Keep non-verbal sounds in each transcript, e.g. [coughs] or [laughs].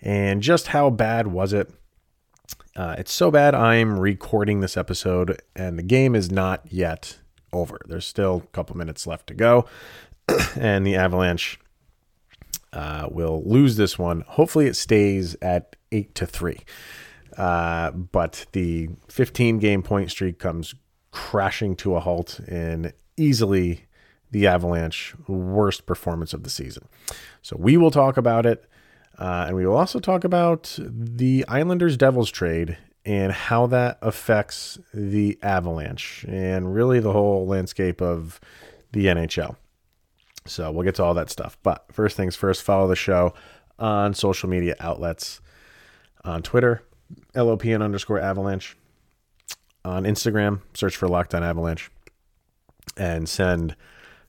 And just how bad was it? Uh, it's so bad I'm recording this episode, and the game is not yet over. There's still a couple minutes left to go, [clears throat] and the Avalanche uh, will lose this one. Hopefully, it stays at eight to three. Uh, but the 15 game point streak comes crashing to a halt in easily the Avalanche worst performance of the season. So we will talk about it. Uh, and we will also talk about the Islanders Devils trade and how that affects the Avalanche and really the whole landscape of the NHL. So we'll get to all that stuff. But first things first, follow the show on social media outlets on Twitter, LOPN underscore avalanche. On Instagram, search for Locked On Avalanche and send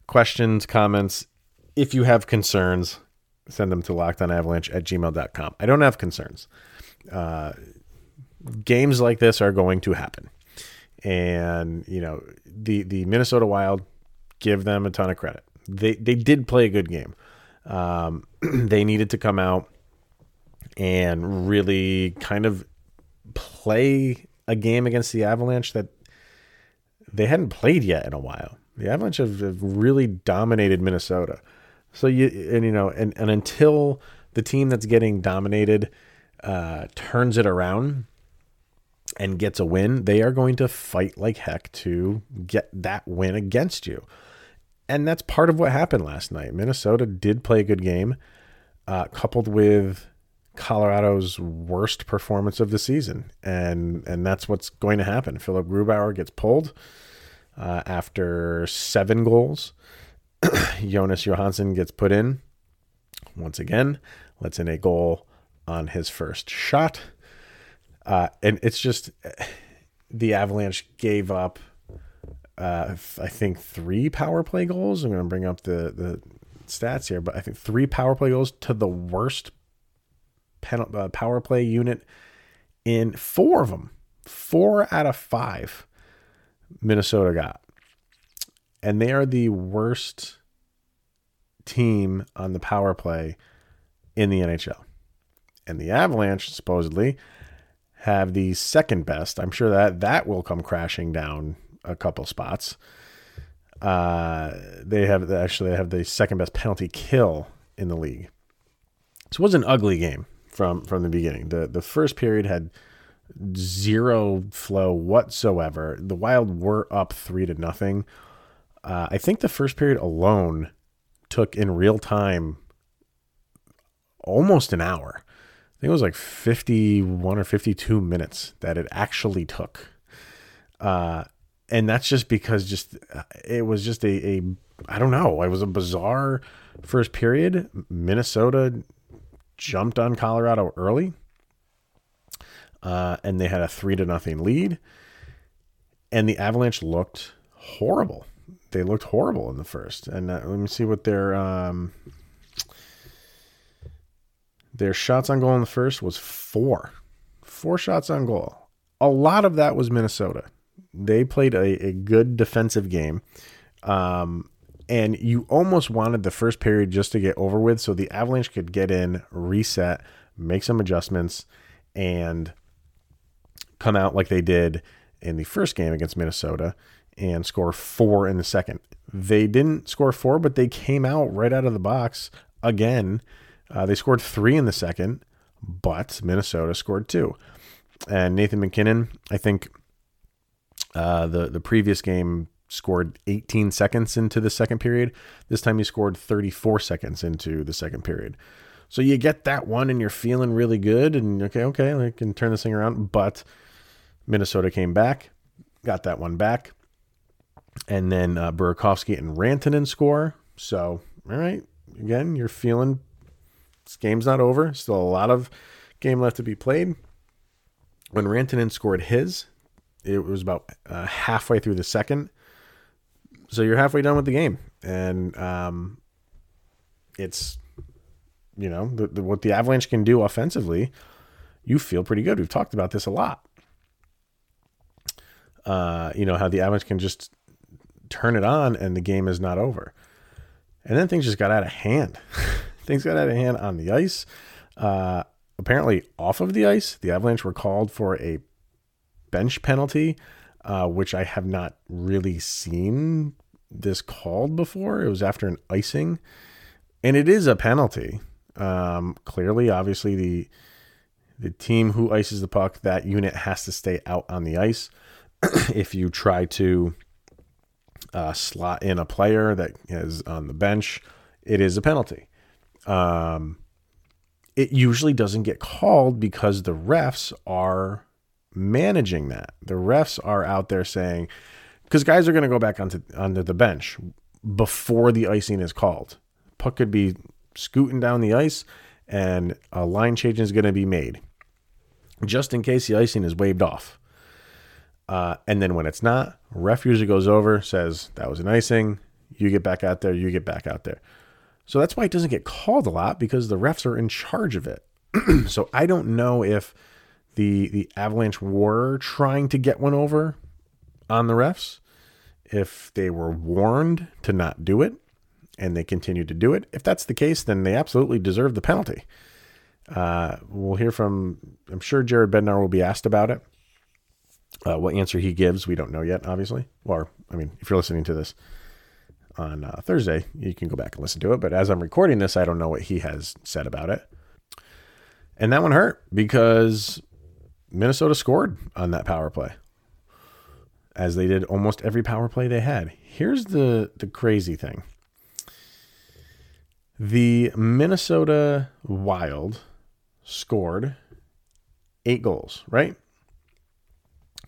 questions, comments. If you have concerns, send them to lockedonavalanche at gmail.com. I don't have concerns. Uh, games like this are going to happen. And, you know, the, the Minnesota Wild, give them a ton of credit. They, they did play a good game. Um, [clears throat] they needed to come out and really kind of play a game against the Avalanche that they hadn't played yet in a while. The Avalanche have, have really dominated Minnesota. So you and you know and, and until the team that's getting dominated uh, turns it around and gets a win, they are going to fight like heck to get that win against you. And that's part of what happened last night. Minnesota did play a good game, uh, coupled with Colorado's worst performance of the season, and and that's what's going to happen. Philip Grubauer gets pulled uh, after seven goals. [clears throat] Jonas Johansson gets put in once again, lets in a goal on his first shot. Uh, and it's just the Avalanche gave up, uh, I think, three power play goals. I'm going to bring up the, the stats here, but I think three power play goals to the worst pen, uh, power play unit in four of them. Four out of five Minnesota got and they are the worst team on the power play in the NHL. And the Avalanche supposedly have the second best. I'm sure that that will come crashing down a couple spots. Uh, they have actually have the second best penalty kill in the league. So it was an ugly game from from the beginning. The the first period had zero flow whatsoever. The Wild were up three to nothing uh, I think the first period alone took in real time almost an hour. I think it was like 51 or 52 minutes that it actually took. Uh, and that's just because just uh, it was just a, a I don't know, it was a bizarre first period. Minnesota jumped on Colorado early. Uh, and they had a three to nothing lead. And the Avalanche looked horrible they looked horrible in the first. And uh, let me see what their um, their shots on goal in the first was four, four shots on goal. A lot of that was Minnesota. They played a, a good defensive game. Um, and you almost wanted the first period just to get over with so the Avalanche could get in, reset, make some adjustments, and come out like they did in the first game against Minnesota and score four in the second. They didn't score four, but they came out right out of the box again. Uh, they scored three in the second, but Minnesota scored two. And Nathan MacKinnon, I think uh, the the previous game scored 18 seconds into the second period. This time he scored 34 seconds into the second period. So you get that one and you're feeling really good and okay, okay, I can turn this thing around. But Minnesota came back, got that one back and then uh, Burakovsky and Rantanen score. So, all right, again, you're feeling This game's not over. Still a lot of game left to be played. When Rantanen scored his, it was about uh, halfway through the second. So you're halfway done with the game, and um, it's you know the, the, what the Avalanche can do offensively. You feel pretty good. We've talked about this a lot. Uh, you know how the Avalanche can just turn it on and the game is not over. And then things just got out of hand. [laughs] things got out of hand on the ice. Uh, apparently, off of the ice, the Avalanche were called for a bench penalty, uh, which I have not really seen this called before. It was after an icing, and it is a penalty. Um, clearly, obviously, the the team who ices the puck, that unit has to stay out on the ice. [clears throat] if you try to uh, slot in a player that is on the bench, it is a penalty. Um, it usually doesn't get called because the refs are managing that. The refs are out there saying, because guys are going to go back onto onto the bench before the icing is called. Puck could be scooting down the ice, and a line change is going to be made, just in case the icing is waved off. Uh, and then when it's not, ref usually goes over, says that was an icing. You get back out there. You get back out there. So that's why it doesn't get called a lot because the refs are in charge of it. [clears throat] so I don't know if the the Avalanche were trying to get one over on the refs, if they were warned to not do it and they continued to do it. If that's the case, then they absolutely deserve the penalty. Uh, we'll hear from, I'm sure Jared Bednar will be asked about it. Uh, what answer he gives, we don't know yet, obviously. Or, I mean, if you're listening to this on uh, Thursday, you can go back and listen to it. But as I'm recording this, I don't know what he has said about it. And that one hurt because Minnesota scored on that power play, as they did almost every power play they had. Here's the, the crazy thing the Minnesota Wild scored eight goals, right?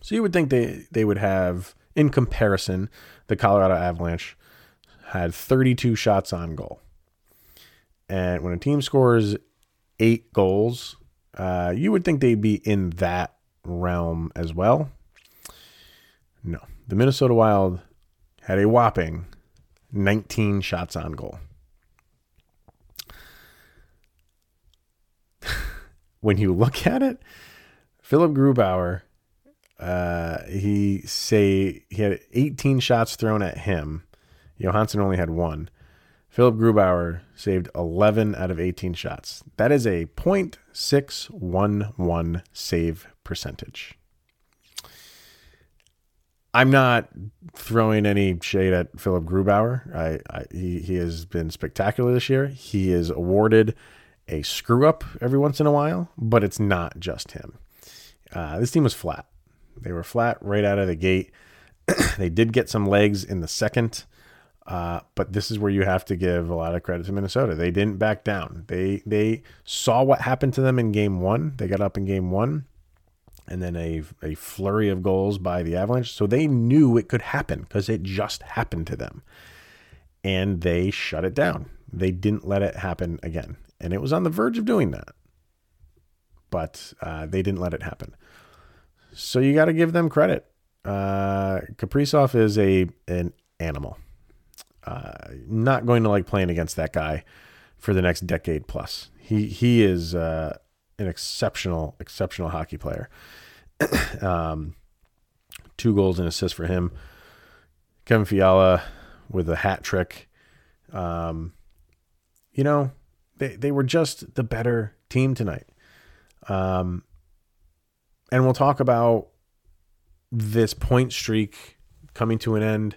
So you would think they, they would have, in comparison, the Colorado Avalanche had 32 shots on goal. And when a team scores eight goals, uh, you would think they'd be in that realm as well. No, the Minnesota Wild had a whopping 19 shots on goal. [laughs] when you look at it, Philip Grubauer uh, he say he had 18 shots thrown at him. Johansson only had one. Philip Grubauer saved 11 out of 18 shots. That is a .611 save percentage. I'm not throwing any shade at Philip Grubauer. I, I, he, he has been spectacular this year. He is awarded a screw up every once in a while, but it's not just him. Uh, this team was flat. They were flat right out of the gate. [clears throat] they did get some legs in the second, uh, but this is where you have to give a lot of credit to Minnesota. They didn't back down. They they saw what happened to them in game one. They got up in game one, and then a a flurry of goals by the Avalanche. So they knew it could happen because it just happened to them, and they shut it down. They didn't let it happen again, and it was on the verge of doing that, but uh, they didn't let it happen. So you got to give them credit. Uh, Kaprizov is a an animal. Uh, not going to like playing against that guy for the next decade plus. He he is uh, an exceptional exceptional hockey player. [clears throat] um, two goals and assists for him. Kevin Fiala with a hat trick. Um, you know, they they were just the better team tonight. Um, and we'll talk about this point streak coming to an end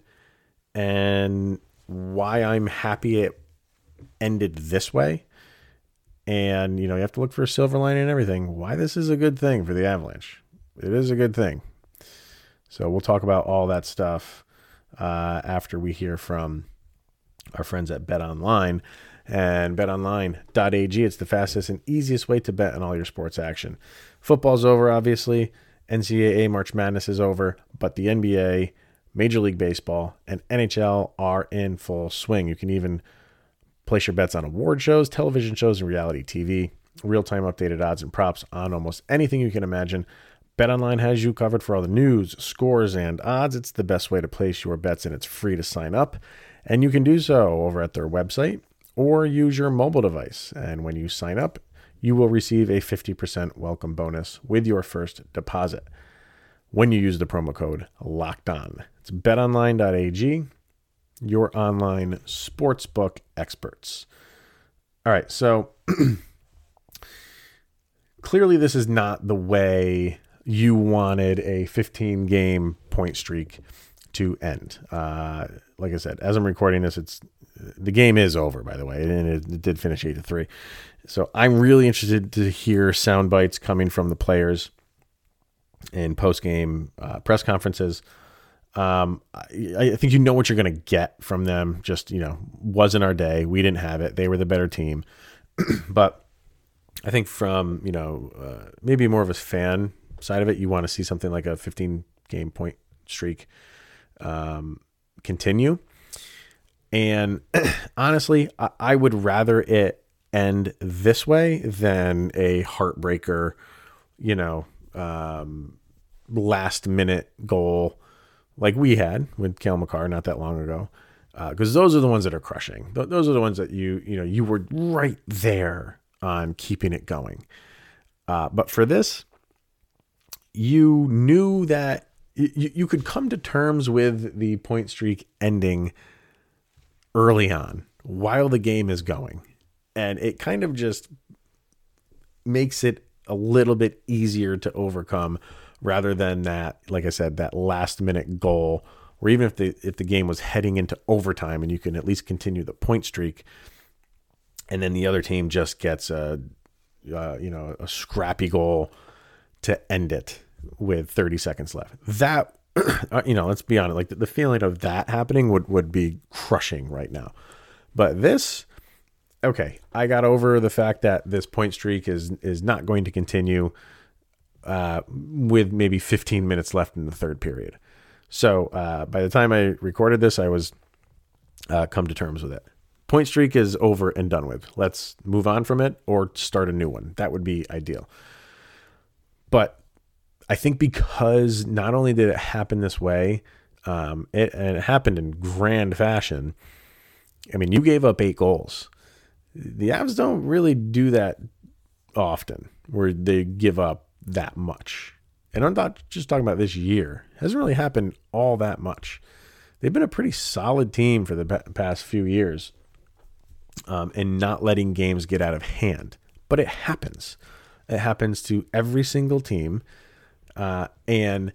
and why I'm happy it ended this way. And, you know, you have to look for a silver lining and everything. Why this is a good thing for the Avalanche. It is a good thing. So we'll talk about all that stuff uh, after we hear from our friends at Bet Online and betonline.ag. It's the fastest and easiest way to bet on all your sports action. Football's over, obviously. NCAA March Madness is over, but the NBA, Major League Baseball, and NHL are in full swing. You can even Place your bets on award shows, television shows, and reality TV. Real time updated odds and props on almost anything you can imagine. BetOnline has you covered for all the news, scores, and odds. It's the best way to place your bets, and it's free to sign up. And you can do so over at their website or use your mobile device. And when you sign up, you will receive a 50% welcome bonus with your first deposit when you use the promo code locked on. It's betonline.ag, your online sportsbook experts. All right, so [clears throat] clearly this is not the way you wanted a 15 game point streak to end. Uh, like I said, as I'm recording this, it's the game is over, by the way, and it, it did finish eight to three. So I'm really interested to hear sound bites coming from the players in post game uh, press conferences. Um, I, I, think you know what you're going to get from them. Just you know, wasn't our day. We didn't have it. They were the better team. [clears throat] but I think from you know uh, maybe more of a fan side of it, you want to see something like a 15 game point streak um, continue. And [clears throat] honestly, I, I would rather it end this way than a heartbreaker, you know, um, last minute goal like we had with Cale Makar not that long ago. Because uh, those are the ones that are crushing. Th- those are the ones that you you know you were right there on keeping it going. Uh, but for this, you knew that you, you could come to terms with the point streak ending early on while the game is going. And it kind of just makes it a little bit easier to overcome rather than that, like I said, that last minute goal or even if the if the game was heading into overtime and you can at least continue the point streak and then the other team just gets a uh, you know a scrappy goal to end it with 30 seconds left that [clears throat] uh, you know let's be honest like the, the feeling of that happening would would be crushing right now but this okay, I got over the fact that this point streak is is not going to continue uh, with maybe 15 minutes left in the third period. So uh, by the time I recorded this, I was uh, come to terms with it. Point streak is over and done with. Let's move on from it or start a new one. That would be ideal. But I think because not only did it happen this way, um, it, and it happened in grand fashion. I mean, you gave up eight goals the Avs don't really do that often where they give up that much. And I'm not just talking about this year. It hasn't really happened all that much. They've been a pretty solid team for the past few years um, and not letting games get out of hand. But it happens. It happens to every single team. Uh, and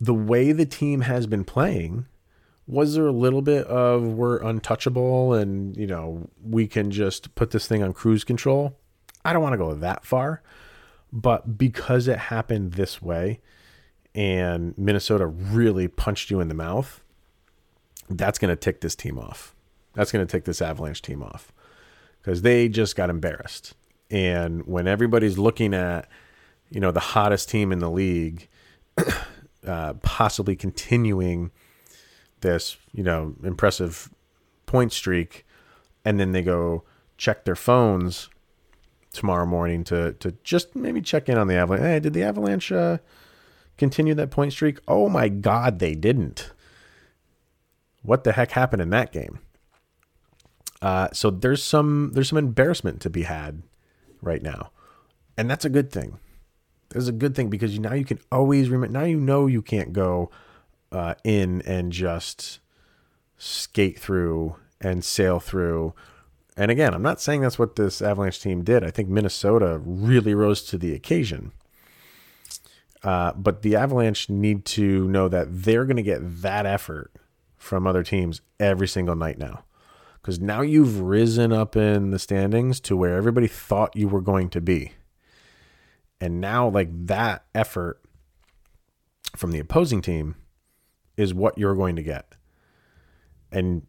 the way the team has been playing was there a little bit of we're untouchable and you know we can just put this thing on cruise control? I don't want to go that far but because it happened this way and minnesota really punched you in the mouth that's going to tick this team off. That's going to tick this avalanche team off because they just got embarrassed. And when everybody's looking at you know the hottest team in the league [coughs] uh, possibly continuing this, you know, impressive point streak, and then they go check their phones tomorrow morning to to just maybe check in on the Avalanche. Hey, did the Avalanche uh, continue that point streak? Oh my God, they didn't. What the heck happened in that game? Uh, so there's some there's some embarrassment to be had right now, and that's a good thing. It's a good thing because you, now you can always remember. Now you know you can't go uh, in and just skate through and sail through. And again, I'm not saying that's what this Avalanche team did. I think Minnesota really rose to the occasion. Uh, but the Avalanche need to know that they're going to get that effort from other teams every single night now. Because now you've risen up in the standings to where everybody thought you were going to be. And now, like that effort from the opposing team is what you're going to get. And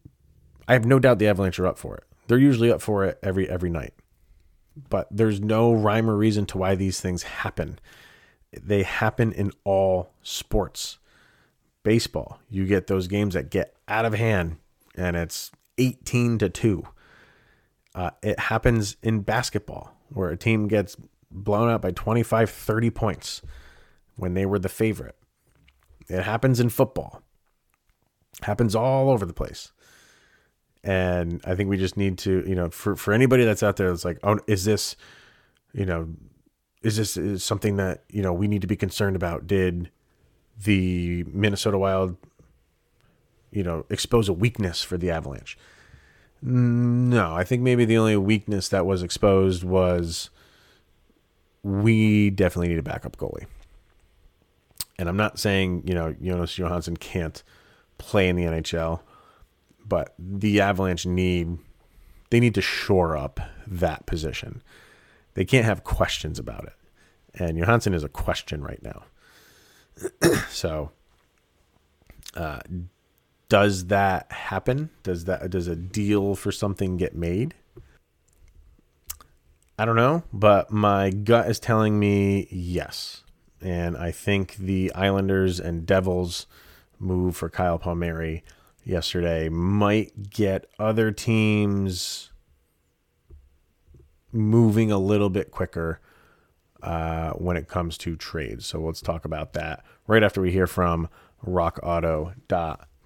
I have no doubt the Avalanche are up for it. They're usually up for it every every night. But there's no rhyme or reason to why these things happen. They happen in all sports. Baseball, you get those games that get out of hand and it's 18 to 2. Uh, it happens in basketball where a team gets blown out by 25, 30 points when they were the favorite. It happens in football. happens all over the place. And I think we just need to, you know, for, for anybody that's out there that's like, oh, is this, you know, is this is something that, you know, we need to be concerned about? Did the Minnesota Wild, you know, expose a weakness for the Avalanche? No, I think maybe the only weakness that was exposed was we definitely need a backup goalie. And I'm not saying, you know, Jonas Johansson can't play in the NHL, but the Avalanche need they need to shore up that position. They can't have questions about it. And Johansson is a question right now. [clears throat] so uh, does that happen? Does that does a deal for something get made? I don't know, but my gut is telling me yes. And I think the Islanders and Devils move for Kyle Palmieri yesterday might get other teams moving a little bit quicker uh, when it comes to trades. So let's talk about that right after we hear from rockauto.com.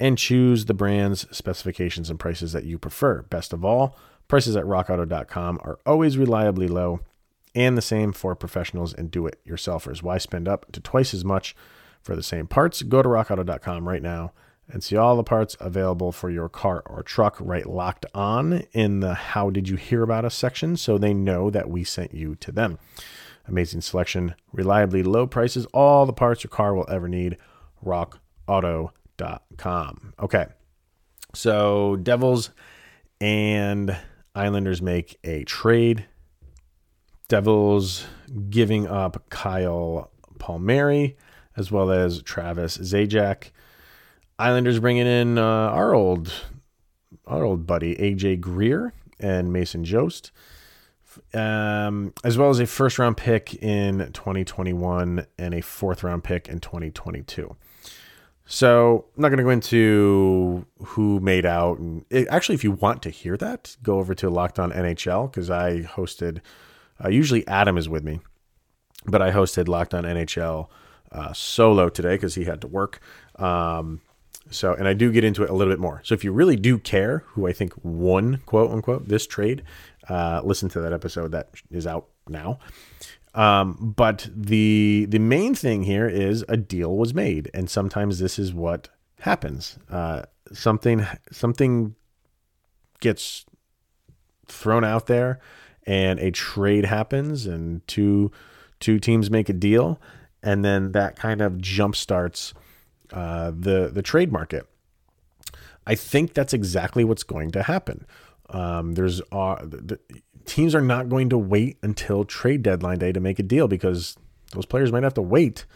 and choose the brands, specifications, and prices that you prefer. Best of all, prices at rockauto.com are always reliably low and the same for professionals and do it yourselfers. Why spend up to twice as much for the same parts? Go to rockauto.com right now and see all the parts available for your car or truck right locked on in the How Did You Hear About Us section so they know that we sent you to them. Amazing selection, reliably low prices, all the parts your car will ever need. RockAuto.com com. Okay. So Devils and Islanders make a trade. Devils giving up Kyle Palmieri as well as Travis Zajac. Islanders bringing in uh, our old our old buddy AJ Greer and Mason Jobst, um, as well as a first round pick in 2021 and a fourth round pick in 2022. So I'm not going to go into who made out. And it, actually, if you want to hear that, go over to Locked On NHL because I hosted. Uh, usually Adam is with me, but I hosted Locked On NHL uh, solo today because he had to work. Um, so, and I do get into it a little bit more. So, if you really do care who I think won, quote unquote, this trade, uh, listen to that episode that is out now. Um, but the the main thing here is a deal was made, and sometimes this is what happens. Uh, something something gets thrown out there, and a trade happens, and two two teams make a deal, and then that kind of jump starts uh, the the trade market. I think that's exactly what's going to happen. Um, there's uh, the, teams are not going to wait until trade deadline day to make a deal because those players might have to wait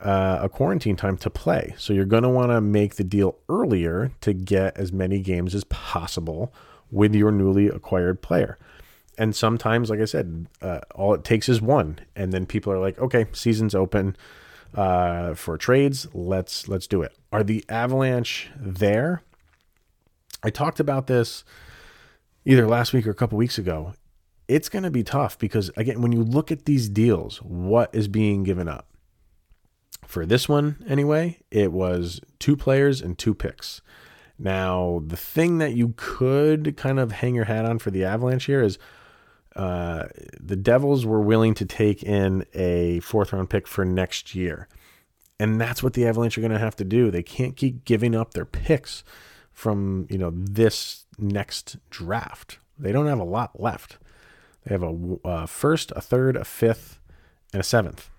uh, a quarantine time to play. So you're going to want to make the deal earlier to get as many games as possible with your newly acquired player. And sometimes, like I said, uh, all it takes is one, and then people are like, "Okay, season's open uh, for trades. Let's let's do it." Are the Avalanche there? I talked about this either last week or a couple weeks ago, it's going to be tough because, again, when you look at these deals, what is being given up? For this one, anyway, it was two players and two picks. Now, the thing that you could kind of hang your hat on for the Avalanche here is uh, the Devils were willing to take in a fourth round pick for next year. And that's what the Avalanche are going to have to do. They can't keep giving up their picks from, you know, this next draft. They don't have a lot left. They have a, a first, a third, a fifth, and a seventh.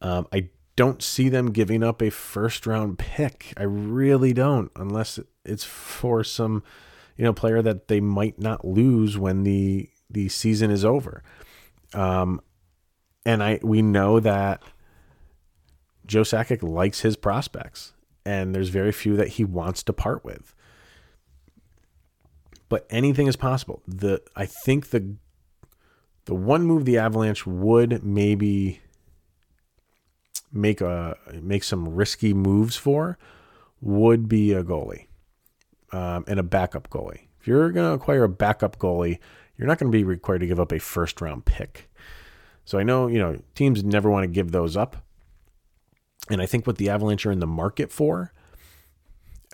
Um, I don't see them giving up a first round pick. I really don't, unless it's for some, you know, player that they might not lose when the the season is over. Um, and I we know that Joe Sakic likes his prospects, and there's very few that he wants to part with. But anything is possible. The I think the the one move the Avalanche would maybe make a make some risky moves for would be a goalie um, and a backup goalie. If you're going to acquire a backup goalie, you're not going to be required to give up a first round pick. So I know you know teams never want to give those up, and I think what the Avalanche are in the market for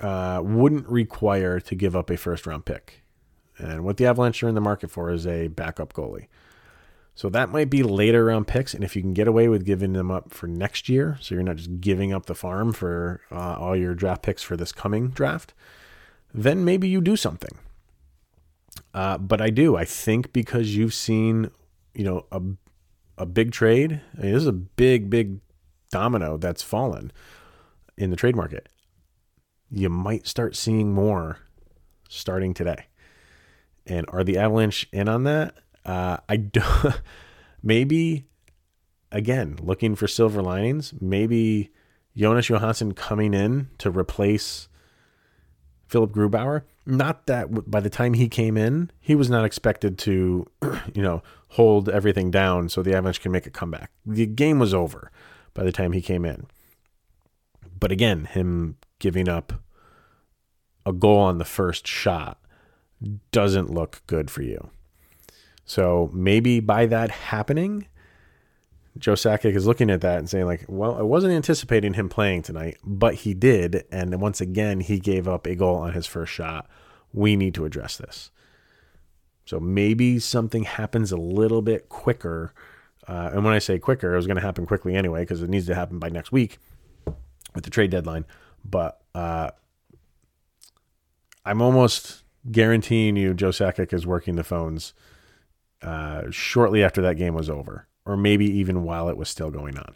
uh, wouldn't require to give up a first round pick. And what the Avalanche are in the market for is a backup goalie. So that might be later round picks. And if you can get away with giving them up for next year, so you're not just giving up the farm for uh, all your draft picks for this coming draft, then maybe you do something. Uh, but I do. I think because you've seen, you know, a, a big trade. I mean, this is a big, big domino that's fallen in the trade market. You might start seeing more starting today. And are the Avalanche in on that? Uh, I [laughs] don't. maybe again looking for silver linings. Maybe Jonas Johansson coming in to replace Philip Grubauer. Not that by the time he came in, he was not expected to, [clears throat] you know, hold everything down so the Avalanche can make a comeback. The game was over by the time he came in. But again, him giving up a goal on the first shot doesn't look good for you. So maybe by that happening, Joe Sakic is looking at that and saying, like, well, I wasn't anticipating him playing tonight, but he did. And once again, he gave up a goal on his first shot. We need to address this. So maybe something happens a little bit quicker. Uh, and when I say quicker, it was going to happen quickly anyway, because it needs to happen by next week with the trade deadline. But uh, I'm almost guaranteeing you Joe Sakic is working the phones uh, shortly after that game was over, or maybe even while it was still going on.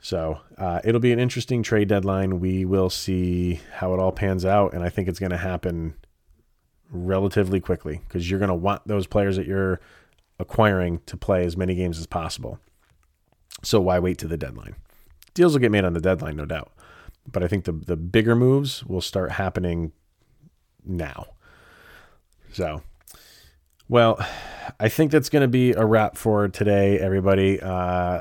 So uh, it'll be an interesting trade deadline. We will see how it all pans out, and I think it's going to happen relatively quickly because you're going to want those players that you're acquiring to play as many games as possible. So why wait to the deadline? Deals will get made on the deadline, no doubt. But I think the the bigger moves will start happening now. So well, I think that's going to be a wrap for today, everybody. Uh,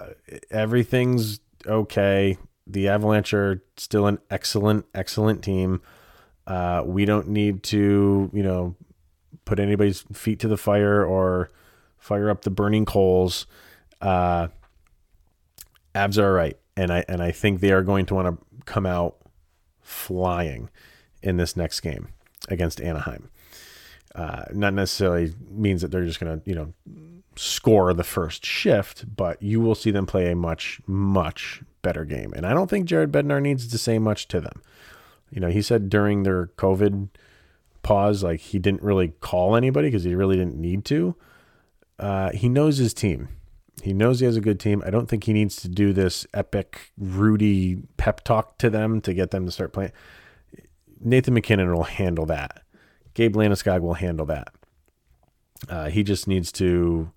everything's okay. The Avalanche are still an excellent, excellent team. Uh, we don't need to, you know, put anybody's feet to the fire or fire up the burning coals. Uh, Avs are right, and I and I think they are going to want to come out flying in this next game against Anaheim uh, not necessarily means that they're just going to, you know, score the first shift, but you will see them play a much, much better game. And I don't think Jared Bednar needs to say much to them. You know, he said during their COVID pause, like he didn't really call anybody because he really didn't need to. Uh, he knows his team. He knows he has a good team. I don't think he needs to do this epic Rudy pep talk to them to get them to start playing. Nathan MacKinnon will handle that. Gabe Landeskog will handle that. Uh, he just needs to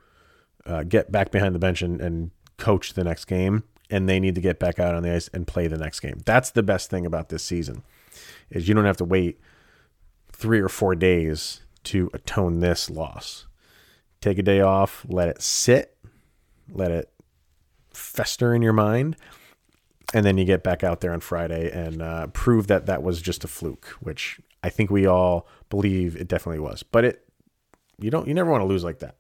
uh, get back behind the bench and, and coach the next game, and they need to get back out on the ice and play the next game. That's the best thing about this season is you don't have to wait three or four days to atone this loss. Take a day off, let it sit, let it fester in your mind, and then you get back out there on Friday and uh, prove that that was just a fluke, which I think we all believe it definitely was. But it, you don't, you never want to lose like that.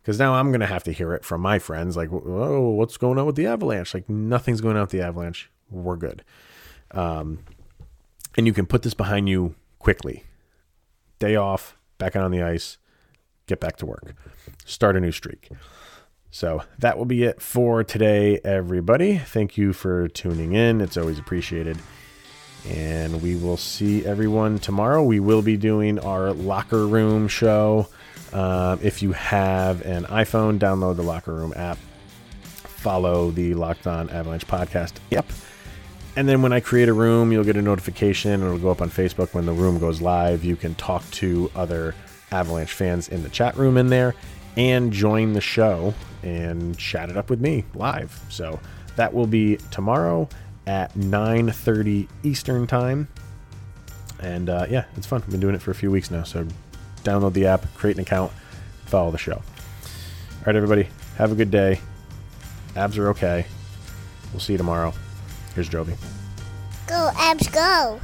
Because now I'm to have to hear it from my friends like, oh, what's going on with the Avalanche? Like, nothing's going on with the Avalanche. We're good. Um, and you can put this behind you quickly. Day off, back out on the ice, get back to work, start a new streak. So that will be it for today, everybody. Thank you for tuning in. It's always appreciated. And we will see everyone tomorrow. We will be doing our locker room show. Uh, if you have an iPhone, download the locker room app. Follow the Locked On Avalanche podcast. Yep. and then when I create a room, you'll get a notification. It'll go up on Facebook when the room goes live. You can talk to other Avalanche fans in the chat room in there and join the show and chat it up with me live. So that will be tomorrow at 9:30 Eastern time. And uh, yeah, it's fun. I've been doing it for a few weeks now. So download the app, create an account, follow the show. All right, everybody, have a good day. Avs are okay. We'll see you tomorrow. Here's Jovi. Go, Avs, go.